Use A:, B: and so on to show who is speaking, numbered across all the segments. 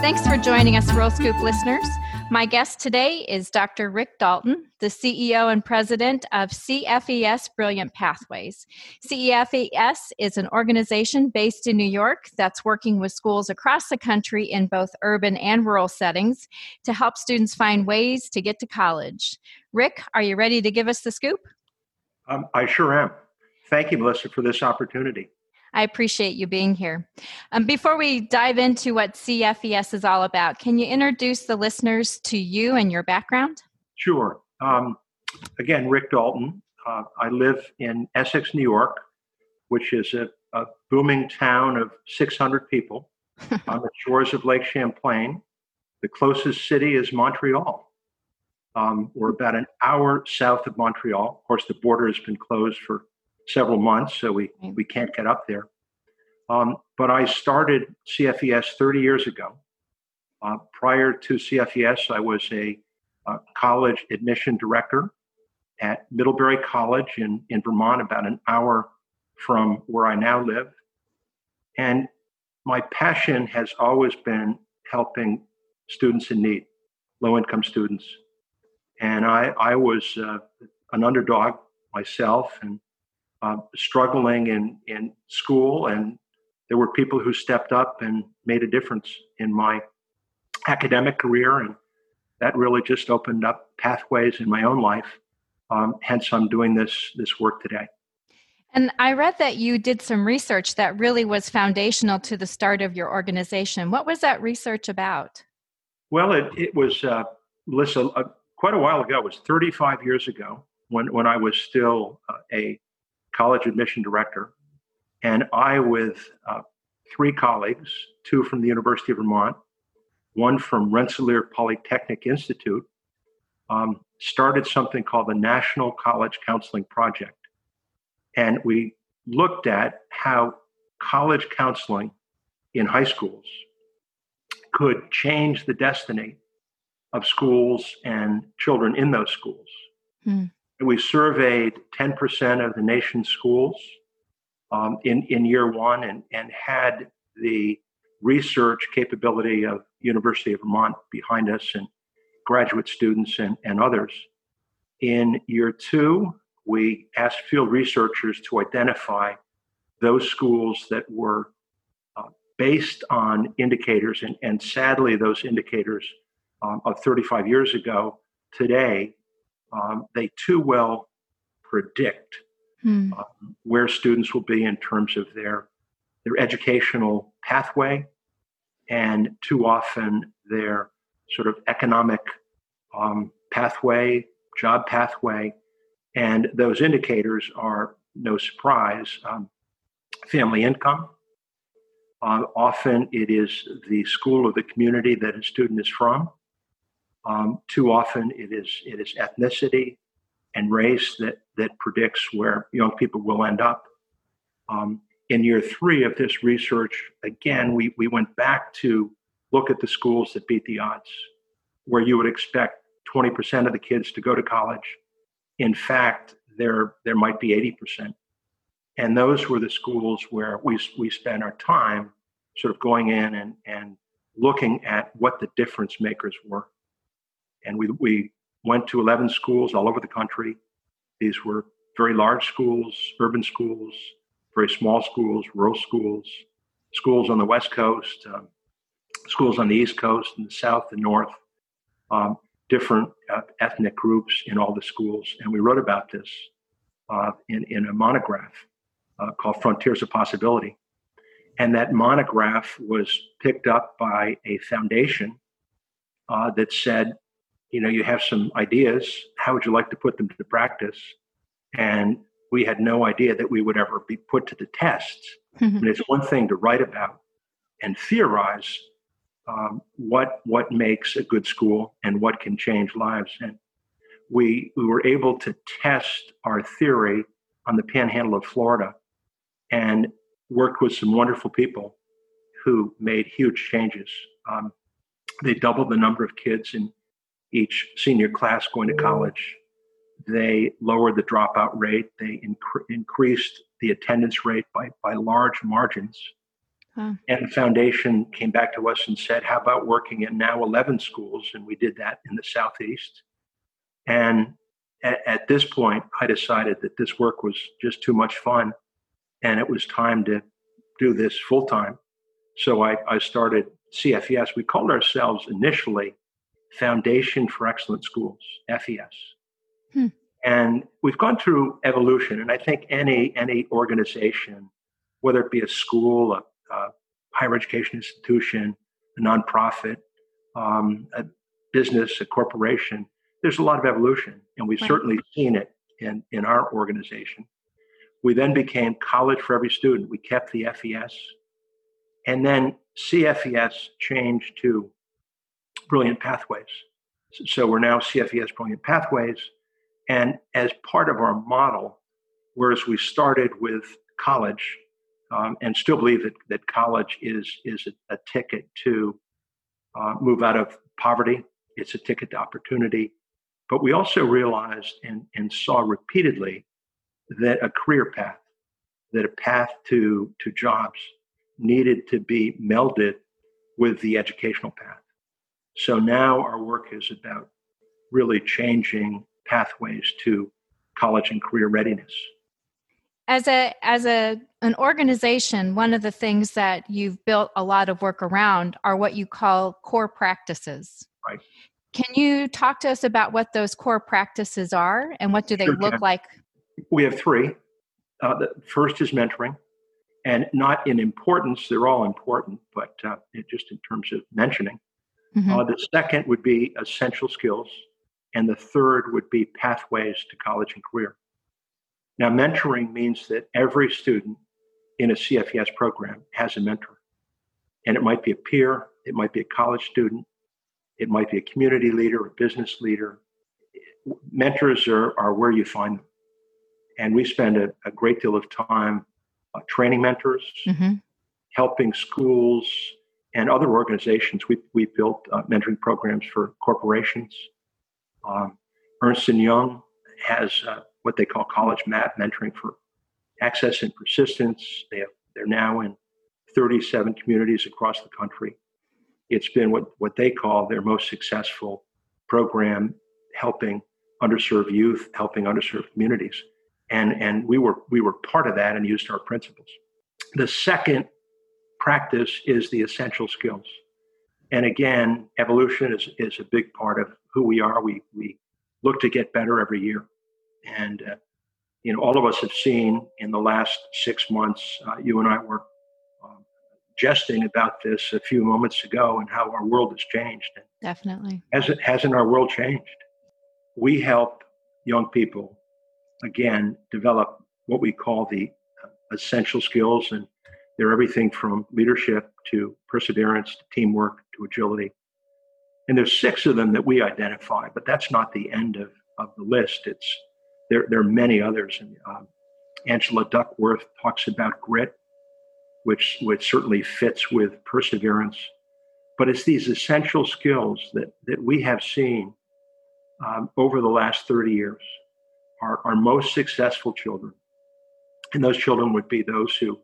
A: Thanks for joining us, Rural Scoop listeners. My guest today is Dr. Rick Dalton, the CEO and president of CFES Brilliant Pathways. CFES is an organization based in New York that's working with schools across the country in both urban and rural settings to help students find ways to get to college. Rick, are you ready to give us the scoop?
B: Um, I sure am. Thank you, Melissa, for this opportunity.
A: I appreciate you being here. Um, before we dive into what CFES is all about, can you introduce the listeners to you and your background?
B: Sure. Um, again, Rick Dalton. Uh, I live in Essex, New York, which is a, a booming town of 600 people on the shores of Lake Champlain. The closest city is Montreal. Um, we're about an hour south of Montreal. Of course, the border has been closed for several months, so we, we can't get up there. Um, but I started CFES 30 years ago. Uh, prior to CFES, I was a, a, college admission director at Middlebury College in, in Vermont, about an hour from where I now live. And my passion has always been helping students in need, low income students. And I, I was uh, an underdog myself and uh, struggling in, in school, and there were people who stepped up and made a difference in my academic career, and that really just opened up pathways in my own life. Um, hence, I'm doing this this work today.
A: And I read that you did some research that really was foundational to the start of your organization. What was that research about?
B: Well, it, it was, uh, Melissa, uh, quite a while ago. It was 35 years ago when, when I was still uh, a college admission director. And I, with uh, three colleagues, two from the University of Vermont, one from Rensselaer Polytechnic Institute, um, started something called the National College Counseling Project. And we looked at how college counseling in high schools could change the destiny of schools and children in those schools. Mm. We surveyed 10% of the nation's schools um, in, in year one and, and had the research capability of University of Vermont behind us and graduate students and, and others. In year two, we asked field researchers to identify those schools that were uh, based on indicators, and, and sadly, those indicators um, of 35 years ago today um, they too well predict hmm. uh, where students will be in terms of their their educational pathway, and too often their sort of economic um, pathway, job pathway, and those indicators are no surprise um, family income. Uh, often it is the school or the community that a student is from. Um, too often, it is it is ethnicity and race that that predicts where young people will end up. Um, in year three of this research, again, we we went back to look at the schools that beat the odds, where you would expect 20% of the kids to go to college. In fact, there there might be 80%, and those were the schools where we we spent our time sort of going in and and looking at what the difference makers were. And we, we went to 11 schools all over the country. These were very large schools, urban schools, very small schools, rural schools, schools on the West Coast, um, schools on the East Coast, and the South and North, um, different uh, ethnic groups in all the schools. And we wrote about this uh, in, in a monograph uh, called Frontiers of Possibility. And that monograph was picked up by a foundation uh, that said, you know, you have some ideas. How would you like to put them to practice? And we had no idea that we would ever be put to the test. Mm-hmm. And it's one thing to write about and theorize, um, what what makes a good school and what can change lives. And we we were able to test our theory on the Panhandle of Florida, and worked with some wonderful people who made huge changes. Um, they doubled the number of kids in each senior class going to college. They lowered the dropout rate. They inc- increased the attendance rate by, by large margins. Huh. And the foundation came back to us and said, How about working in now 11 schools? And we did that in the Southeast. And at, at this point, I decided that this work was just too much fun and it was time to do this full time. So I, I started CFES. We called ourselves initially Foundation for Excellent Schools, FES. Hmm. And we've gone through evolution, and I think any any organization, whether it be a school, a, a higher education institution, a nonprofit, um, a business, a corporation, there's a lot of evolution, and we've right. certainly seen it in in our organization. We then became College for Every Student. We kept the FES, and then CFES changed to Brilliant Pathways. So we're now CFES Brilliant Pathways. And as part of our model, whereas we started with college um, and still believe that, that college is, is a, a ticket to uh, move out of poverty, it's a ticket to opportunity. But we also realized and, and saw repeatedly that a career path, that a path to, to jobs needed to be melded with the educational path. So now our work is about really changing pathways to college and career readiness.
A: As a as a an organization, one of the things that you've built a lot of work around are what you call core practices.
B: Right.
A: Can you talk to us about what those core practices are and what do they sure look can. like?
B: We have three. Uh, the first is mentoring, and not in importance; they're all important, but uh, just in terms of mentioning. Mm-hmm. Uh, the second would be essential skills, and the third would be pathways to college and career. Now, mentoring means that every student in a CFES program has a mentor, and it might be a peer, it might be a college student, it might be a community leader, a business leader. Mentors are, are where you find them. And we spend a, a great deal of time uh, training mentors, mm-hmm. helping schools and other organizations. We, we built uh, mentoring programs for corporations. Um, Ernst & Young has uh, what they call college map mentoring for access and persistence. They have, they're now in 37 communities across the country. It's been what, what they call their most successful program, helping underserved youth, helping underserved communities. And, and we, were, we were part of that and used our principles. The second practice is the essential skills. And again, evolution is, is a big part of who we are. We, we look to get better every year. And, uh, you know, all of us have seen in the last six months, uh, you and I were um, jesting about this a few moments ago and how our world has changed.
A: Definitely.
B: Has it, hasn't our world changed? We help young people, again, develop what we call the uh, essential skills and they're everything from leadership to perseverance to teamwork to agility. And there's six of them that we identify, but that's not the end of, of the list. It's there, there are many others. And um, Angela Duckworth talks about grit, which, which certainly fits with perseverance. But it's these essential skills that, that we have seen um, over the last 30 years. Our, our most successful children, and those children would be those who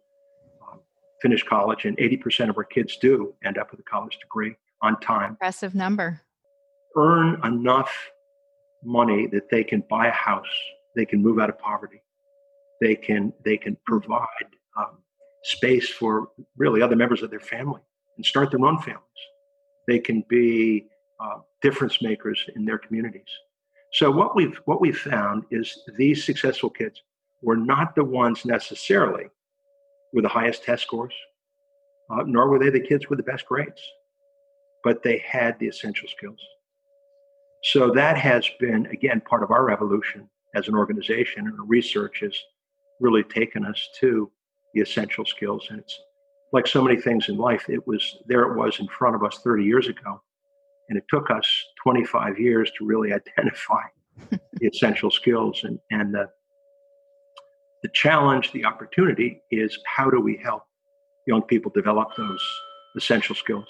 B: finish college, and 80% of our kids do end up with a college degree on time.
A: Impressive number.
B: Earn enough money that they can buy a house, they can move out of poverty, they can they can provide um, space for really other members of their family and start their own families. They can be uh, difference makers in their communities. So what we've what we've found is these successful kids were not the ones necessarily with the highest test scores, uh, nor were they the kids with the best grades, but they had the essential skills. So that has been, again, part of our evolution as an organization, and research has really taken us to the essential skills. And it's like so many things in life, it was there it was in front of us 30 years ago. And it took us 25 years to really identify the essential skills. And, and the, the challenge, the opportunity is how do we help young people develop those essential skills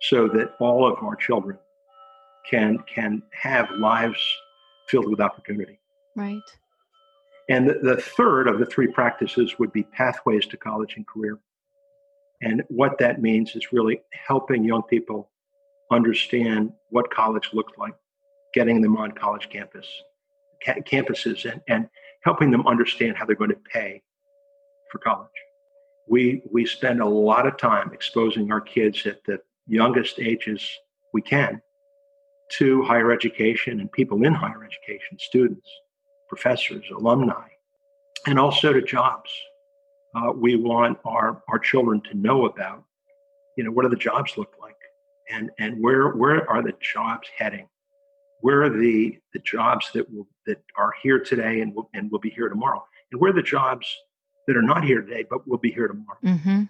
B: so that all of our children can can have lives filled with opportunity.
A: Right.
B: And the, the third of the three practices would be pathways to college and career. And what that means is really helping young people understand what college looks like, getting them on college campus, ca- campuses, and, and helping them understand how they're going to pay for college. We, we spend a lot of time exposing our kids at the youngest ages we can to higher education and people in higher education, students, professors, alumni, and also to jobs uh, we want our, our children to know about, you know, what do the jobs look like? And, and where, where are the jobs heading? Where are the, the jobs that will, that are here today and will, and will be here tomorrow? And where are the jobs that are not here today, but will be here tomorrow?
A: Mm-hmm.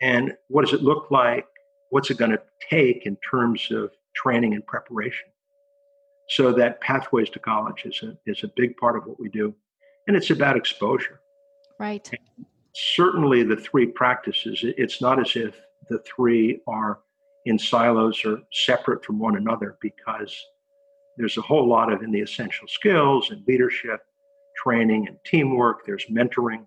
B: And what does it look like? What's it going to take in terms of training and preparation? So that pathways to college is a, is a big part of what we do. And it's about exposure.
A: Right
B: certainly the three practices, it's not as if the three are in silos or separate from one another because there's a whole lot of in the essential skills and leadership, training and teamwork, there's mentoring,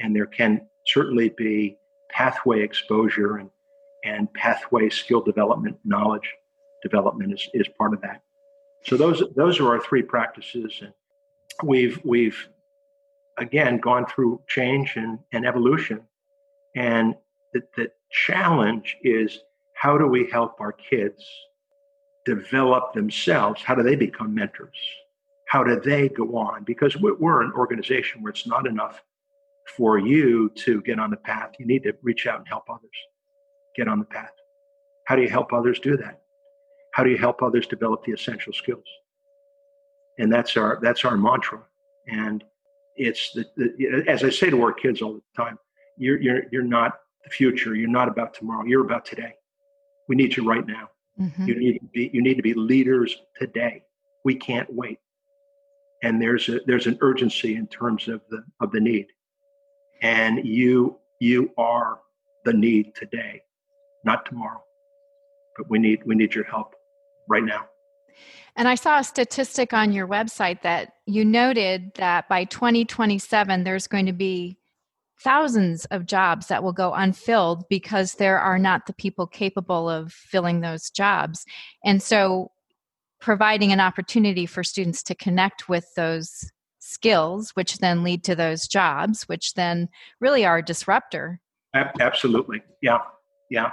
B: and there can certainly be pathway exposure and, and pathway skill development, knowledge development is, is part of that. So those those are our three practices and we've we've again gone through change and, and evolution. And the, the challenge is how do we help our kids develop themselves? How do they become mentors? How do they go on? Because we're an organization where it's not enough for you to get on the path. You need to reach out and help others get on the path. How do you help others do that? How do you help others develop the essential skills? And that's our that's our mantra. And it's the, the, as I say to our kids all the time, you're you're you're not the future. You're not about tomorrow. You're about today. We need you right now. Mm-hmm. You need to be you need to be leaders today. We can't wait. And there's a there's an urgency in terms of the of the need. And you you are the need today, not tomorrow. But we need we need your help right now.
A: And I saw a statistic on your website that you noted that by 2027, there's going to be thousands of jobs that will go unfilled because there are not the people capable of filling those jobs. And so, providing an opportunity for students to connect with those skills, which then lead to those jobs, which then really are a disruptor.
B: Absolutely. Yeah. Yeah.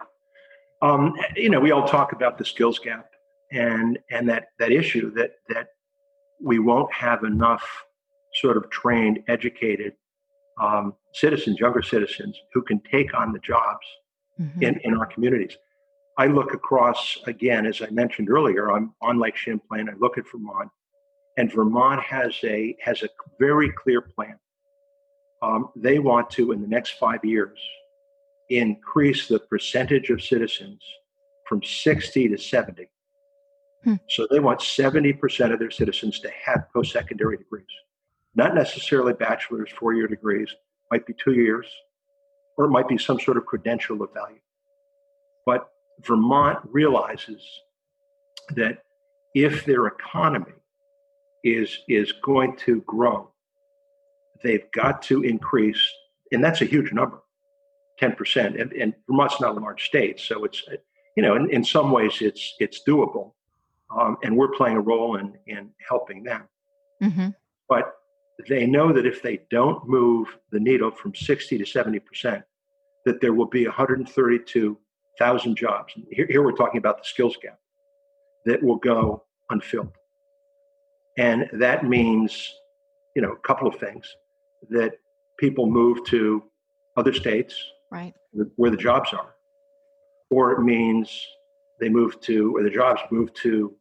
B: Um, you know, we all talk about the skills gap and and that that issue that that we won't have enough sort of trained, educated um, citizens, younger citizens, who can take on the jobs mm-hmm. in, in our communities. I look across again, as I mentioned earlier, I'm on Lake Champlain. I look at Vermont, and Vermont has a has a very clear plan. Um, they want to, in the next five years, increase the percentage of citizens from 60 to 70 Hmm. So they want 70% of their citizens to have post secondary degrees, not necessarily bachelor's, four year degrees, might be two years, or it might be some sort of credential of value. But Vermont realizes that if their economy is, is going to grow, they've got to increase, and that's a huge number, 10%. And, and Vermont's not a large state, so it's, you know, in, in some ways it's, it's doable um, and we're playing a role in in helping them. Mm-hmm. But they know that if they don't move the needle from 60 to 70 percent, that there will be 132,000 jobs. Here, here we're talking about the skills gap that will go unfilled, and that means, you know, a couple of things that people move to other states,
A: right,
B: where the jobs are, or it means they move to, or the jobs move to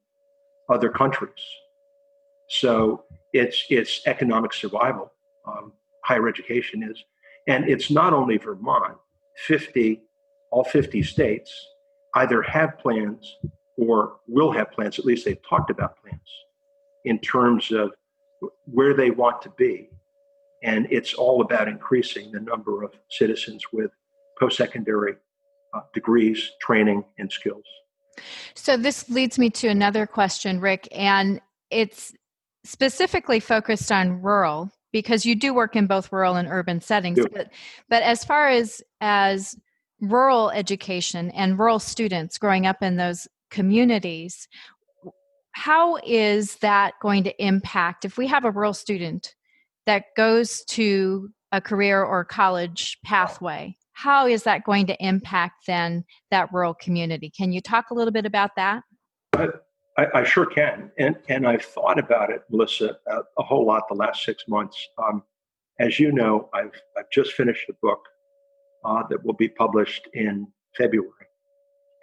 B: other countries. So it's it's economic survival. Um, higher education is, and it's not only Vermont. 50, all 50 states either have plans or will have plans, at least they've talked about plans in terms of where they want to be. And it's all about increasing the number of citizens with post secondary uh, degrees, training, and skills.
A: So, this leads me to another question, Rick, and it's specifically focused on rural because you do work in both rural and urban settings. But, but as far as as rural education and rural students growing up in those communities, how is that going to impact if we have a rural student that goes to a career or college pathway? How is that going to impact then that rural community? Can you talk a little bit about that?
B: I, I, sure can, and and I've thought about it, Melissa, a, a whole lot the last six months. Um, as you know, I've I've just finished a book uh, that will be published in February,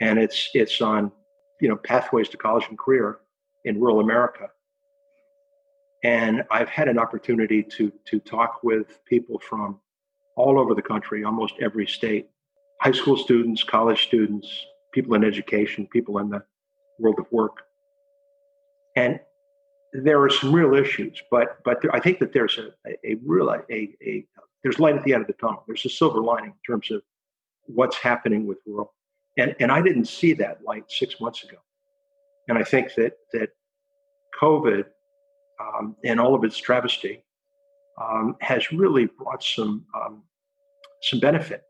B: and it's it's on you know pathways to college and career in rural America. And I've had an opportunity to to talk with people from all over the country, almost every state, high school students, college students, people in education, people in the world of work and there are some real issues, but but there, I think that there's a, a, a real a, a, there's light at the end of the tunnel. There's a silver lining in terms of what's happening with rural, and and I didn't see that light six months ago, and I think that that COVID um, and all of its travesty um, has really brought some um, some benefit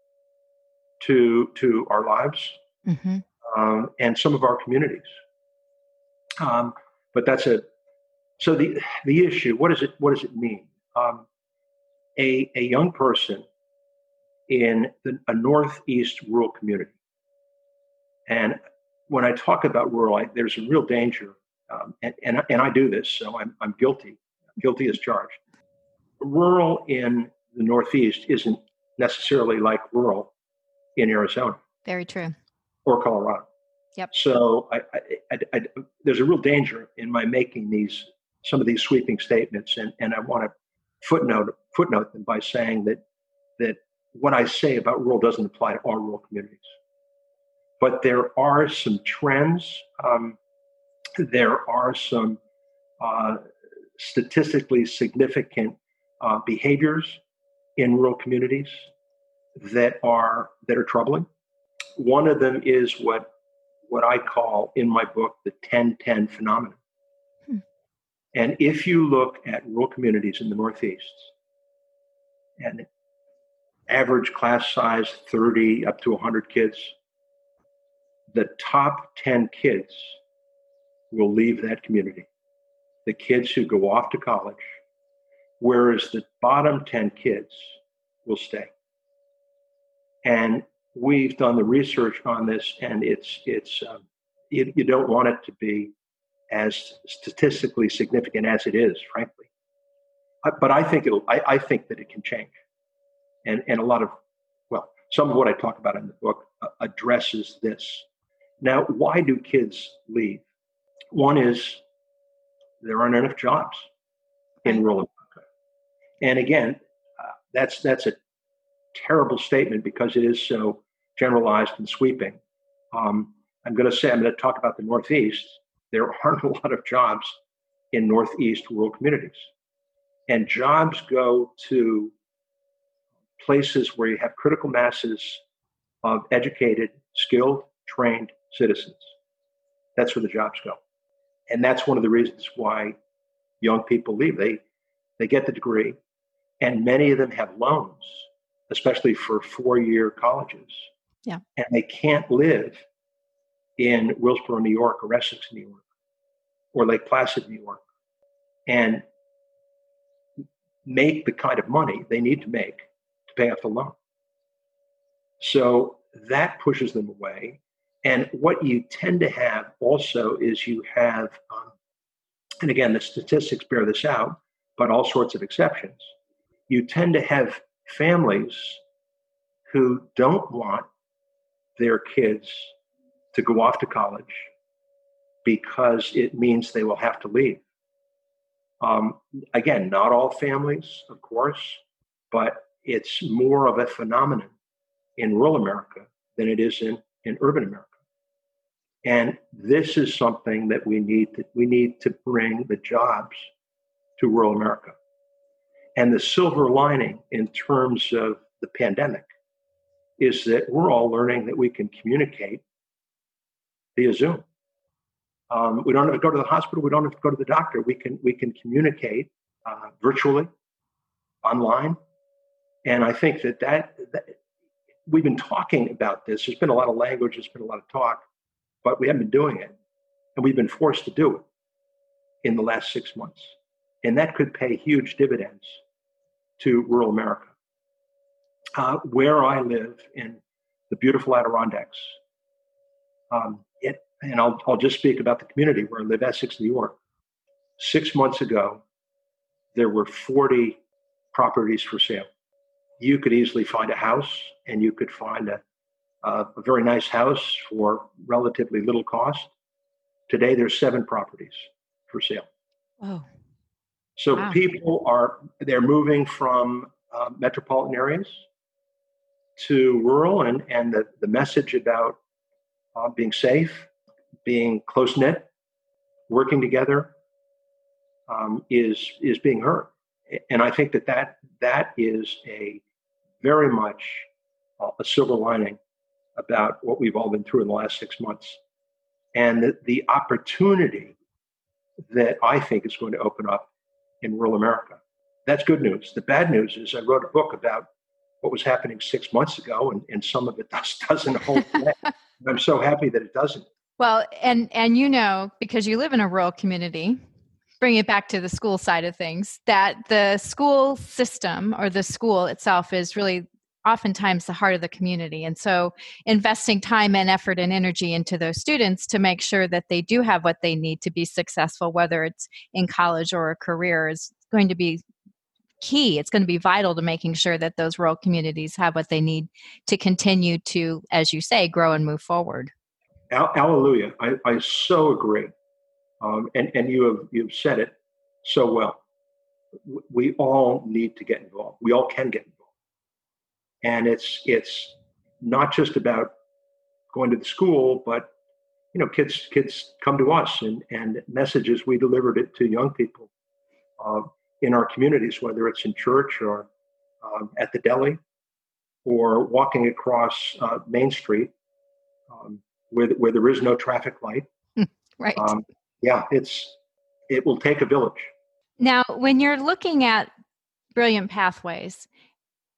B: to to our lives mm-hmm. Um, and some of our communities. Um, but that's a so the the issue. What does it what does it mean? Um, a a young person in the, a northeast rural community, and when I talk about rural, I, there's a real danger, um, and, and and I do this, so I'm I'm guilty, guilty as charged. Rural in the northeast isn't necessarily like rural in Arizona.
A: Very true.
B: Or Colorado.
A: Yep.
B: So I, I, I, there's a real danger in my making these some of these sweeping statements, and, and I want to footnote footnote them by saying that that what I say about rural doesn't apply to all rural communities. But there are some trends. Um, there are some uh, statistically significant uh, behaviors in rural communities that are that are troubling. One of them is what what I call in my book the 10 10 phenomenon. Hmm. And if you look at rural communities in the Northeast, and average class size 30 up to 100 kids, the top 10 kids will leave that community. The kids who go off to college, whereas the bottom 10 kids will stay. And we've done the research on this, and it's it's um, you, you don't want it to be as statistically significant as it is, frankly. But I think it'll. I, I think that it can change, and and a lot of well, some of what I talk about in the book uh, addresses this. Now, why do kids leave? One is there aren't enough jobs in rural America, and again, uh, that's that's a terrible statement because it is so generalized and sweeping. Um, I'm going to say, I'm going to talk about the Northeast. There aren't a lot of jobs in Northeast rural communities. And jobs go to places where you have critical masses of educated, skilled, trained citizens. That's where the jobs go. And that's one of the reasons why young people leave. They, they get the degree, and many of them have loans especially for four year colleges.
A: Yeah.
B: And they can't live in Willsboro, New York, or Essex, New York, or Lake Placid, New York, and make the kind of money they need to make to pay off the loan. So that pushes them away. And what you tend to have also is you have, um, and again, the statistics bear this out, but all sorts of exceptions. You tend to have families who don't want their kids to go off to college because it means they will have to leave. Um, again, not all families, of course, but it's more of a phenomenon in rural America than it is in, in urban America. And this is something that we need to, we need to bring the jobs to rural America. And the silver lining in terms of the pandemic is that we're all learning that we can communicate via Zoom. Um, we don't have to go to the hospital. We don't have to go to the doctor. We can we can communicate uh, virtually, online, and I think that, that that we've been talking about this. There's been a lot of language. There's been a lot of talk, but we haven't been doing it, and we've been forced to do it in the last six months, and that could pay huge dividends to rural America. Uh, where I live in the beautiful Adirondacks, um, it, and I'll, I'll just speak about the community where I live, Essex, New York. Six months ago, there were 40 properties for sale. You could easily find a house and you could find a, a very nice house for relatively little cost. Today, there's seven properties for sale.
A: Oh.
B: So wow. people are, they're moving from uh, metropolitan areas to rural and, and the, the message about uh, being safe, being close knit, working together um, is is being heard, and I think that that that is a very much uh, a silver lining about what we've all been through in the last six months, and the, the opportunity that I think is going to open up in rural America. That's good news. The bad news is I wrote a book about what was happening six months ago, and, and some of it does, doesn't hold. I'm so happy that it doesn't.
A: Well, and and you know because you live in a rural community, bring it back to the school side of things, that the school system or the school itself is really oftentimes the heart of the community. And so investing time and effort and energy into those students to make sure that they do have what they need to be successful, whether it's in college or a career, is going to be key. It's going to be vital to making sure that those rural communities have what they need to continue to, as you say, grow and move forward.
B: Hallelujah. I, I so agree. Um, and, and you have you've said it so well. We all need to get involved. We all can get involved. And it's it's not just about going to the school, but you know, kids kids come to us and, and messages we delivered it to young people. Uh, in our communities, whether it's in church or um, at the deli or walking across uh, Main Street um, where, where there is no traffic light.
A: right. Um,
B: yeah, it's it will take a village.
A: Now, when you're looking at brilliant pathways,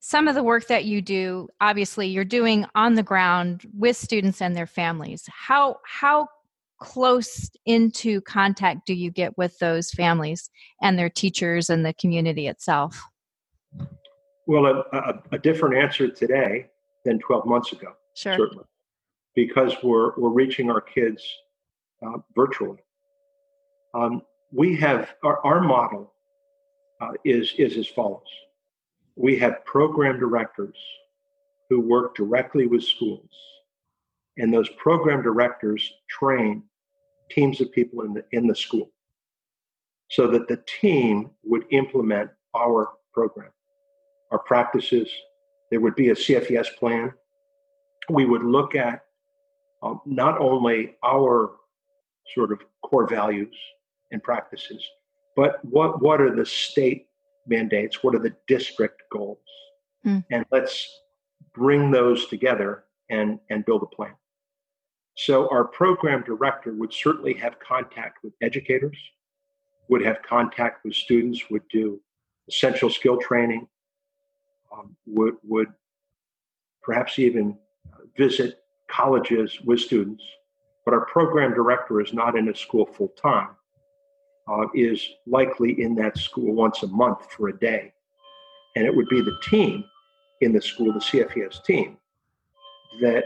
A: some of the work that you do, obviously, you're doing on the ground with students and their families. How how close into contact do you get with those families and their teachers and the community itself?
B: Well, a, a, a different answer today than 12 months ago,
A: sure.
B: certainly, because we're, we're reaching our kids uh, virtually. Um, we have our, our model uh, is, is as follows we have program directors who work directly with schools. And those program directors train teams of people in the in the school so that the team would implement our program. Our practices there would be a cfes plan. We would look at um, not only our sort of core values and practices but what what are the state mandates what are the district goals mm. and let's bring those together and and build a plan so our program director would certainly have contact with educators, would have contact with students, would do essential skill training, um, would, would perhaps even visit colleges with students. But our program director is not in a school full time, uh, is likely in that school once a month for a day. And it would be the team in the school, the CFES team, that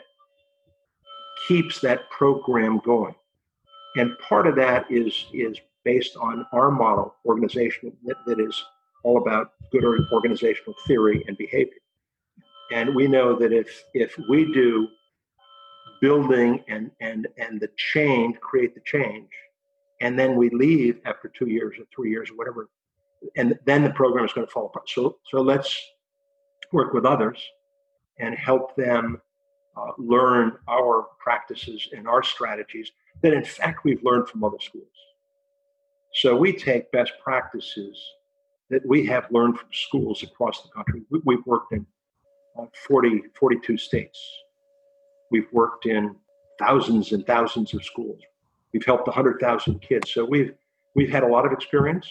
B: keeps that program going. And part of that is, is based on our model organization that, that is all about good organizational theory and behavior. And we know that if if we do building and and and the change, create the change, and then we leave after two years or three years or whatever, and then the program is going to fall apart. So so let's work with others and help them uh, learn our practices and our strategies that, in fact, we've learned from other schools. So we take best practices that we have learned from schools across the country. We, have worked in uh, 40, 42 states. We've worked in thousands and thousands of schools. We've helped 100,000 kids. So we've we've had a lot of experience,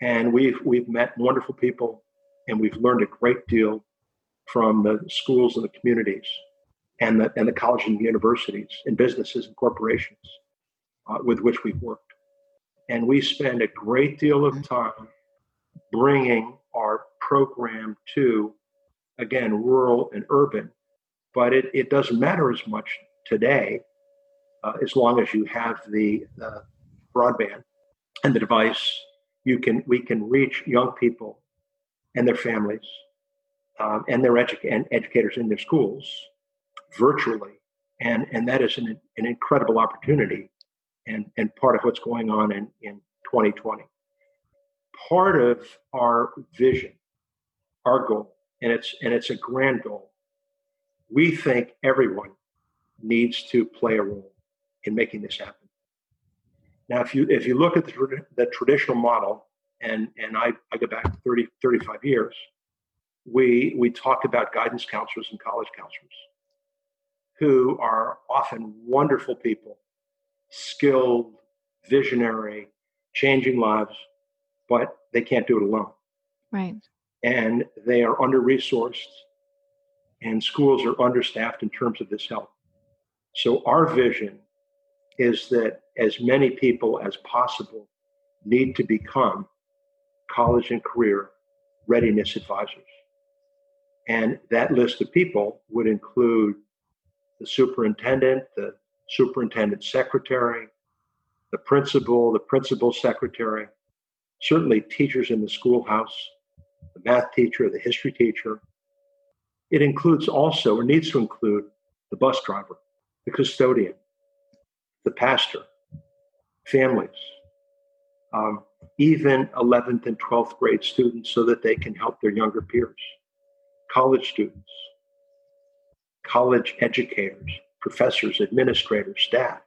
B: and we've we've met wonderful people, and we've learned a great deal from the schools and the communities, and the and the colleges and universities, and businesses and corporations uh, with which we've worked. And we spend a great deal of time bringing our program to, again, rural and urban. But it, it doesn't matter as much today uh, as long as you have the, the broadband and the device. You can we can reach young people and their families um, and their edu- and educators in their schools virtually, and and that is an, an incredible opportunity and and part of what's going on in in 2020 part of our vision, our goal, and it's and it's a grand goal. We think everyone needs to play a role in making this happen. Now, if you if you look at the, the traditional model, and and I, I go back 30, 35 years, we we talk about guidance counselors and college counselors who are often wonderful people, skilled, visionary, changing lives, but they can't do it alone.
A: Right.
B: And they are under resourced, and schools are understaffed in terms of this help. So, our vision is that as many people as possible need to become college and career readiness advisors. And that list of people would include the superintendent, the superintendent secretary, the principal, the principal secretary, certainly teachers in the schoolhouse, the math teacher, the history teacher. It includes also, or needs to include, the bus driver, the custodian, the pastor, families, um, even 11th and 12th grade students so that they can help their younger peers, college students, college educators, professors, administrators, staff.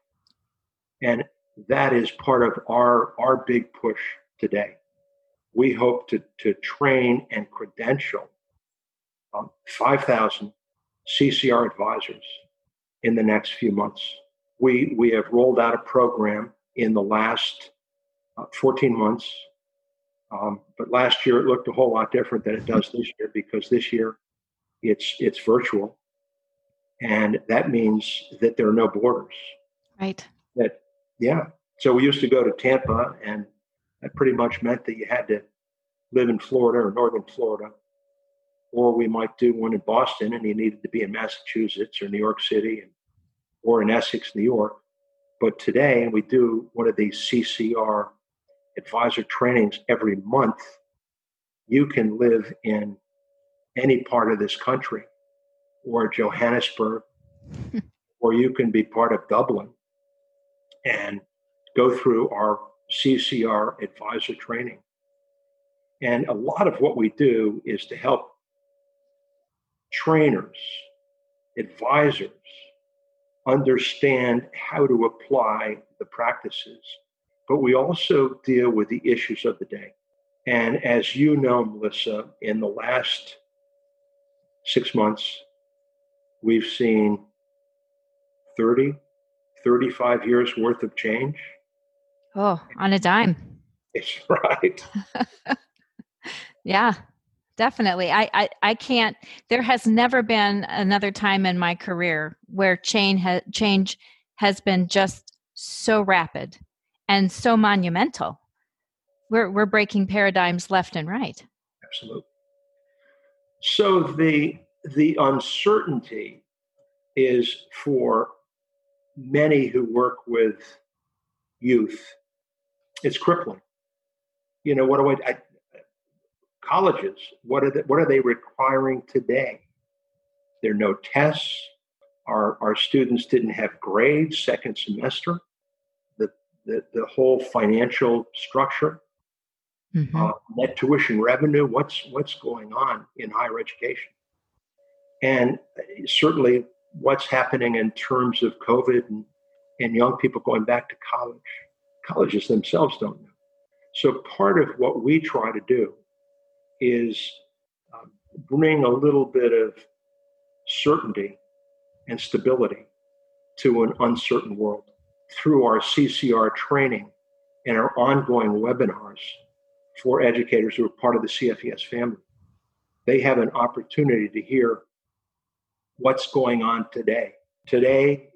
B: And that is part of our, our big push today. We hope to, to train and credential um, 5,000 CCR advisors in the next few months. We, we have rolled out a program in the last uh, 14 months, um, but last year it looked a whole lot different than it does this year because this year it's it's virtual, and that means that there are no borders.
A: Right.
B: That yeah. So we used to go to Tampa and that pretty much meant that you had to live in Florida or northern Florida, or we might do one in Boston and you needed to be in Massachusetts or New York City and, or in Essex, New York. But today we do one of these CCR advisor trainings every month. You can live in any part of this country or Johannesburg, or you can be part of Dublin and go through our CCR advisor training. And a lot of what we do is to help trainers, advisors understand how to apply the practices. But we also deal with the issues of the day. And as you know, Melissa, in the last six months, we've seen 30, 35 years worth of change
A: Oh, on a dime.
B: It's right.
A: yeah, definitely. I, I, I can't, there has never been another time in my career where chain ha, change has been just so rapid and so monumental. We're, we're breaking paradigms left and right.
B: Absolutely. So the, the uncertainty is for many who work with youth it's crippling. You know, what do I, I colleges, what are they, what are they requiring today? There are no tests. Our, our students didn't have grades second semester. The, the, the whole financial structure, mm-hmm. uh, net tuition revenue, what's, what's going on in higher education? And certainly what's happening in terms of COVID and, and young people going back to college, colleges themselves don't know. So part of what we try to do is um, bring a little bit of certainty and stability to an uncertain world through our CCR training and our ongoing webinars for educators who are part of the CFES family. They have an opportunity to hear what's going on today. Today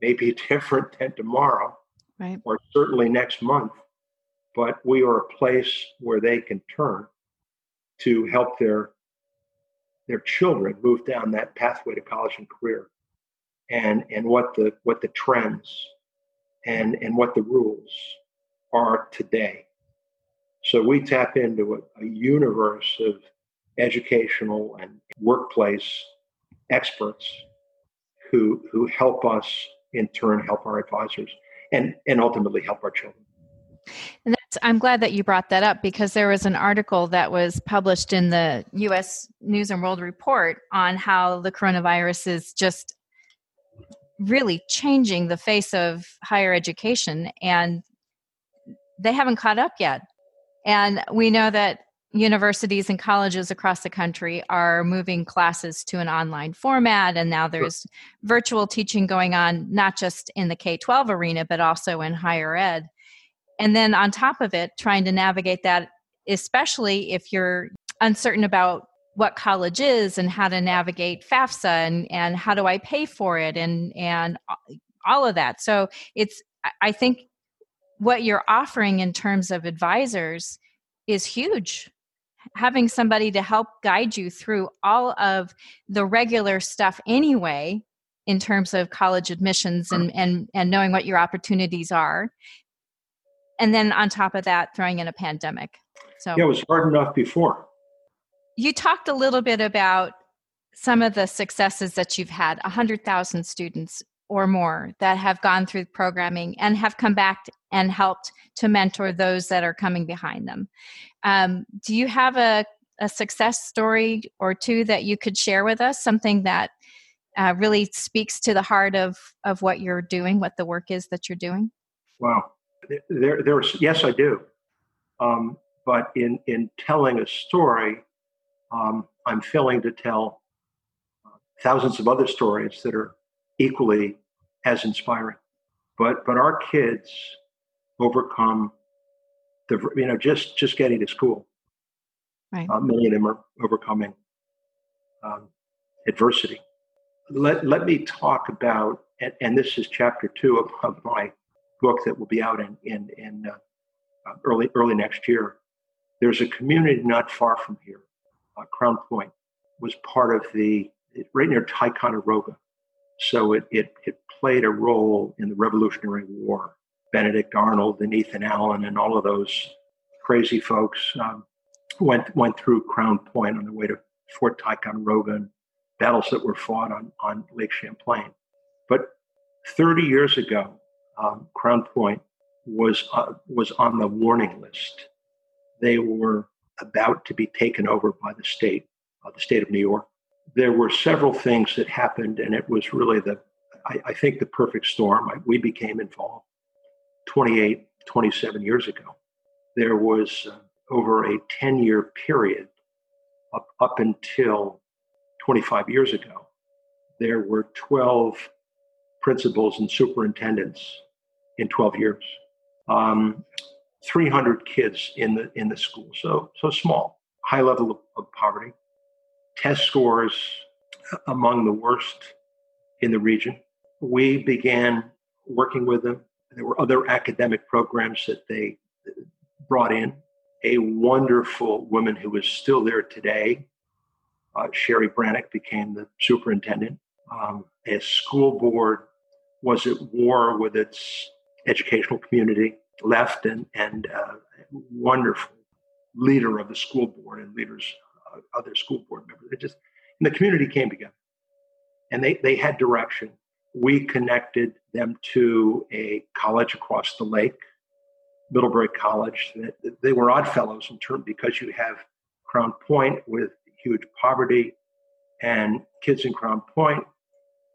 B: may be different than tomorrow,
A: right.
B: or certainly next month, but we are a place where they can turn to help their their children move down that pathway to college and career. And and what the what the trends and and what the rules are today. So we tap into a, a universe of educational and workplace experts who who help us in turn help our advisors and and ultimately help our children.
A: And I'm glad that you brought that up because there was an article that was published in the U.S. News and World Report on how the coronavirus is just really changing the face of higher education, and they haven't caught up yet. And we know that universities and colleges across the country are moving classes to an online format and now there's virtual teaching going on not just in the K-12 arena but also in higher ed. And then on top of it trying to navigate that especially if you're uncertain about what college is and how to navigate FAFSA and and how do I pay for it and and all of that. So it's I think what you're offering in terms of advisors is huge having somebody to help guide you through all of the regular stuff anyway in terms of college admissions and and and knowing what your opportunities are and then on top of that throwing in a pandemic so
B: yeah it was hard enough before
A: you talked a little bit about some of the successes that you've had 100000 students or more that have gone through programming and have come back and helped to mentor those that are coming behind them. Um, do you have a, a success story or two that you could share with us? Something that uh, really speaks to the heart of, of what you're doing, what the work is that you're doing?
B: Wow. There, there's, yes, I do. Um, but in, in telling a story, um, I'm failing to tell uh, thousands of other stories that are equally as inspiring. But but our kids overcome the you know just just getting to school.
A: Right.
B: Uh, many of them are overcoming um, adversity. Let let me talk about and, and, this is chapter two of, of my book that will be out in in, in uh, uh early early next year. There's a community not far from here, uh, Crown Point, was part of the right near Ticonderoga. So it, it, it played a role in the Revolutionary War. Benedict Arnold and Ethan Allen and all of those crazy folks um, went went through Crown Point on the way to Fort Ticonderoga and battles that were fought on, on Lake Champlain. But 30 years ago, um, Crown Point was uh, was on the warning list. They were about to be taken over by the state, uh, the state of New York there were several things that happened, and it was really the, I, I think, the perfect storm. I, we became involved 28, 27 years ago. There was uh, over a 10 year period up, up until 25 years ago, there were 12 principals and superintendents in 12 years. Um, 300 kids in the in the school, so so small, high level of, of poverty test scores among the worst in the region. We began working with them. There were other academic programs that they brought in. A wonderful woman who is still there today, uh, Sherry Brannick, became the superintendent. Um, a school board was at war with its educational community, left, and, and uh, wonderful leader of the school board and leaders other school board members. It just and the community came together, and they they had direction. We connected them to a college across the lake, Middlebury College. They were odd fellows in terms because you have Crown Point with huge poverty And kids in Crown Point,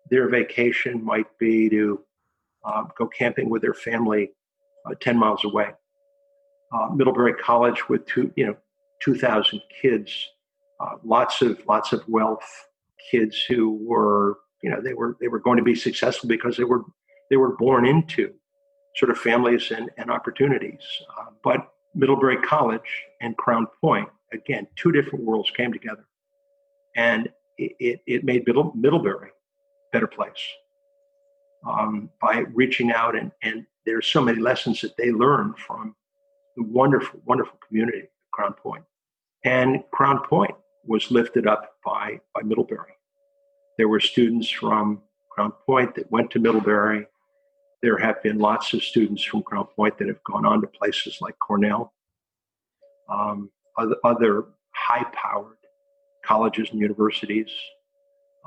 B: their vacation might be to uh, go camping with their family uh, 10 miles away. Uh, Middlebury College with two, you know, 2,000 kids, uh, lots of lots of wealth, kids who were, you know, they were they were going to be successful because they were they were born into sort of families and, and opportunities. Uh, but Middlebury College and Crown Point, again, two different worlds came together, and it, it, it made Middle, Middlebury a better place um, by reaching out and and there's so many lessons that they learned from the wonderful, wonderful community Crown Point. And Crown Point was lifted up by, by Middlebury. There were students from Crown Point that went to Middlebury. There have been lots of students from Crown Point that have gone on to places like Cornell, um, other, other high powered colleges and universities.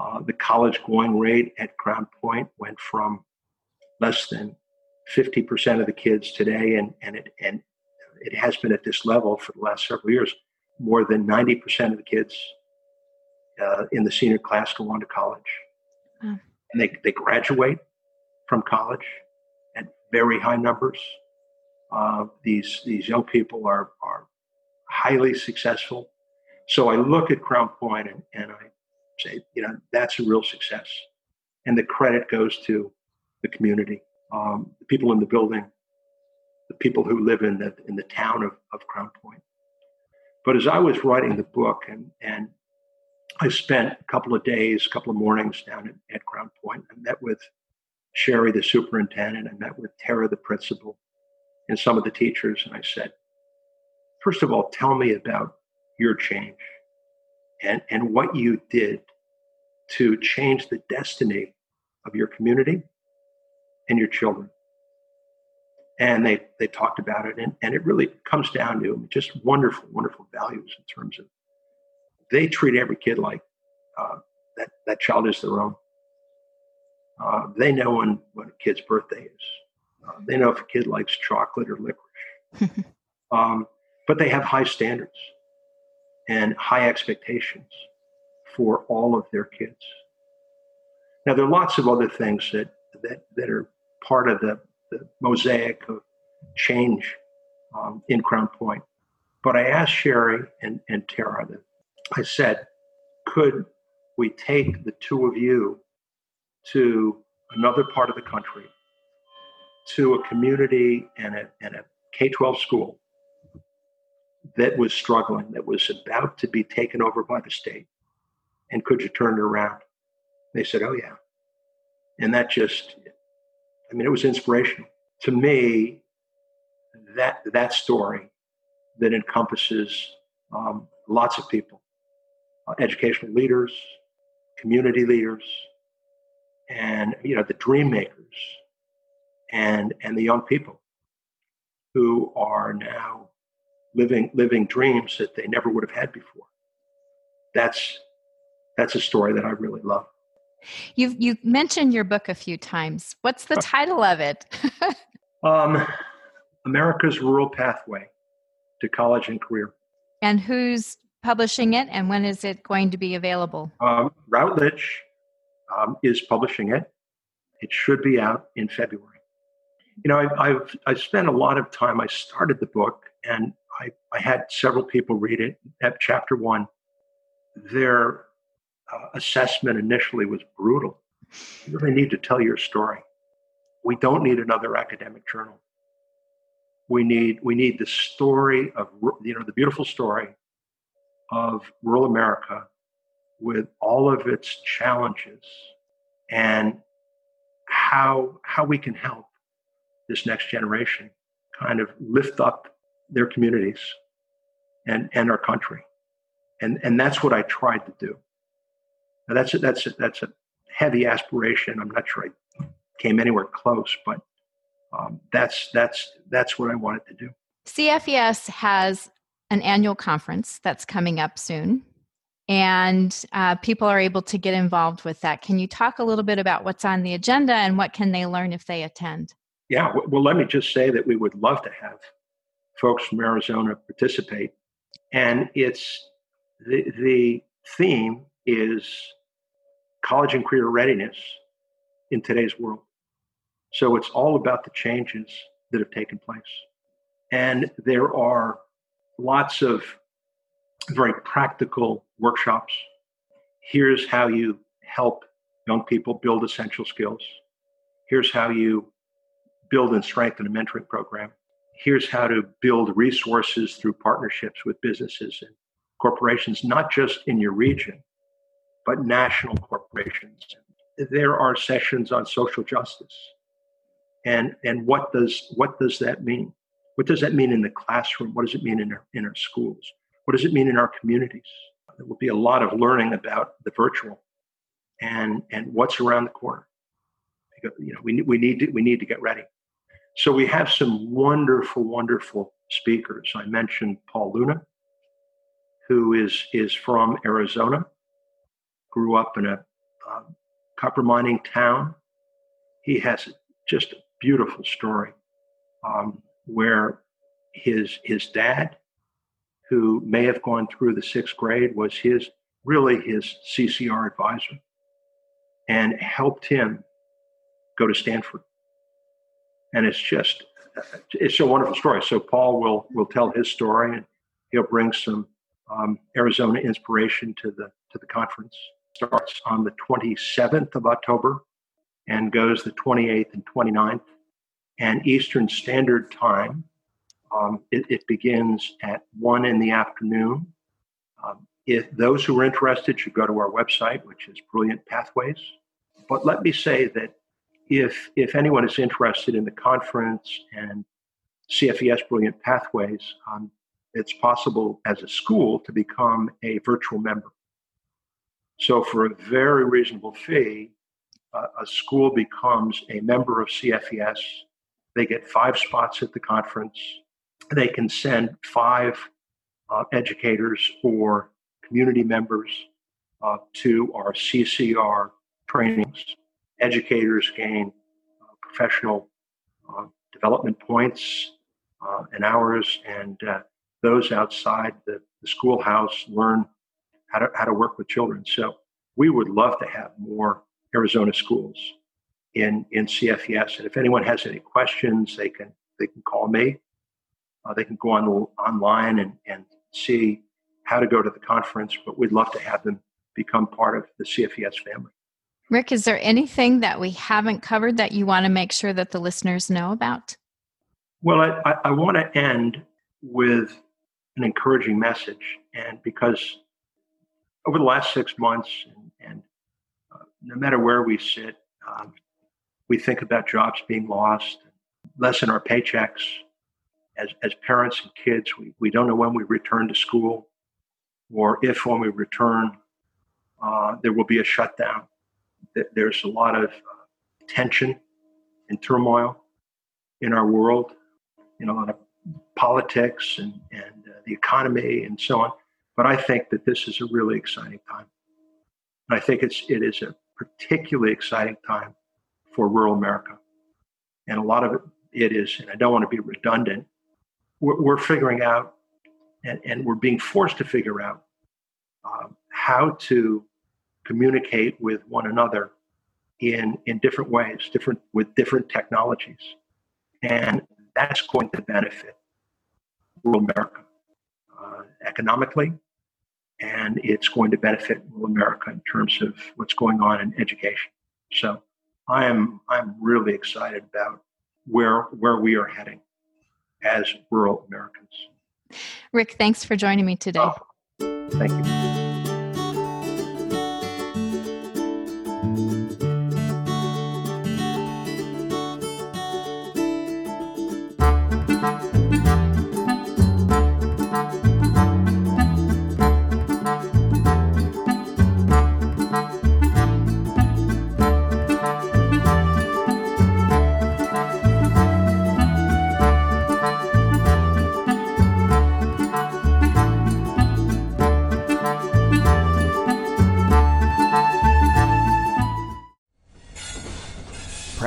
B: Uh, the college going rate at Crown Point went from less than 50% of the kids today, and, and, it, and it has been at this level for the last several years. More than 90% of the kids uh, in the senior class go on to college. And they, they graduate from college at very high numbers. Uh, these, these young people are, are highly successful. So I look at Crown Point and, and I say, you know, that's a real success. And the credit goes to the community um, the people in the building, the people who live in the in the town of, of Crown Point. But as I was writing the book, and and I spent a couple of days, a couple of mornings down at, at Crown Point. I met with Sherry, the superintendent. I met with Tara, the principal, and some of the teachers. And I said, first of all, tell me about your change and, and what you did to change the destiny of your community and your children. And they, they talked about it, and, and it really comes down to just wonderful, wonderful values in terms of they treat every kid like uh, that, that child is their own. Uh, they know when, when a kid's birthday is. Uh, they know if a kid likes chocolate or licorice. um, but they have high standards and high expectations for all of their kids. Now, there are lots of other things that, that, that are part of the, the mosaic of change um, in Crown Point. But I asked Sherry and, and Tara, that I said, could we take the two of you to another part of the country, to a community and a, and a K 12 school that was struggling, that was about to be taken over by the state? And could you turn it around? They said, oh, yeah. And that just I mean, it was inspirational. To me, that, that story that encompasses um, lots of people, uh, educational leaders, community leaders, and you know the dream makers, and and the young people who are now living living dreams that they never would have had before. That's that's a story that I really love.
A: You've you mentioned your book a few times. What's the title of it?
B: um, America's Rural Pathway to College and Career.
A: And who's publishing it, and when is it going to be available?
B: Um, Routledge um, is publishing it. It should be out in February. You know, I've, I've I've spent a lot of time. I started the book, and I I had several people read it. At chapter one, Their uh, assessment initially was brutal. You really need to tell your story. We don't need another academic journal. We need we need the story of you know the beautiful story of rural America with all of its challenges and how how we can help this next generation kind of lift up their communities and and our country and and that's what i tried to do now that's a, that's a, that's a heavy aspiration. I'm not sure I came anywhere close, but um, that's that's that's what I wanted to do.
A: CFES has an annual conference that's coming up soon, and uh, people are able to get involved with that. Can you talk a little bit about what's on the agenda and what can they learn if they attend?
B: Yeah, well, let me just say that we would love to have folks from Arizona participate, and it's the the theme is college and career readiness in today's world. So it's all about the changes that have taken place. And there are lots of very practical workshops. Here's how you help young people build essential skills. Here's how you build and strengthen a mentoring program. Here's how to build resources through partnerships with businesses and corporations, not just in your region, but national corporations. There are sessions on social justice. And, and what does what does that mean? What does that mean in the classroom? What does it mean in our, in our schools? What does it mean in our communities? There will be a lot of learning about the virtual and, and what's around the corner. You know, we, we, need to, we need to get ready. So we have some wonderful, wonderful speakers. I mentioned Paul Luna, who is, is from Arizona, grew up in a um, copper mining town. He has just a beautiful story um, where his his dad, who may have gone through the sixth grade, was his really his CCR advisor, and helped him go to Stanford. And it's just it's a wonderful story. So Paul will will tell his story, and he'll bring some um, Arizona inspiration to the to the conference. Starts on the 27th of October and goes the 28th and 29th and Eastern Standard Time. Um, it, it, begins at one in the afternoon. Um, if those who are interested should go to our website, which is Brilliant Pathways. But let me say that if if anyone is interested in the conference and CFES Brilliant Pathways, um, it's possible as a school to become a virtual member. So for a very reasonable fee, uh, a school becomes a member of CFES they get five spots at the conference. They can send five uh, educators or community members uh, to our CCR trainings. Educators gain uh, professional uh, development points uh, and hours, and uh, those outside the, the schoolhouse learn how to, how to work with children. So we would love to have more Arizona schools in in CFES. And if anyone has any questions, they can they can call me. Uh, they can go on online and and see how to go to the conference. But we'd love to have them become part of the CFES family.
A: Rick, is there anything that we haven't covered that you want to make sure that the listeners know about?
B: Well, I, I, want to end with an encouraging message, and because over the last six months, and, and uh, no matter where we sit, um, we think about jobs being lost, lessen our paychecks. As, as parents and kids, we, we don't know when we return to school or if when we return, uh, there will be a shutdown. There's a lot of uh, tension and turmoil in our world, know, a lot of politics and, and uh, the economy and so on. But I think that this is a really exciting time. And I think it's, it is a particularly exciting time for rural America. And a lot of it, it is, and I don't want to be redundant, we're, we're figuring out and, and, we're being forced to figure out um, how to communicate with one another in, in different ways, different with different technologies. And that's going to benefit rural America uh, economically, and it's going to benefit rural America in terms of what's going on in education. So I am I'm really excited about where where we are heading as rural Americans.
A: Rick, thanks for joining me today. Oh,
B: thank you.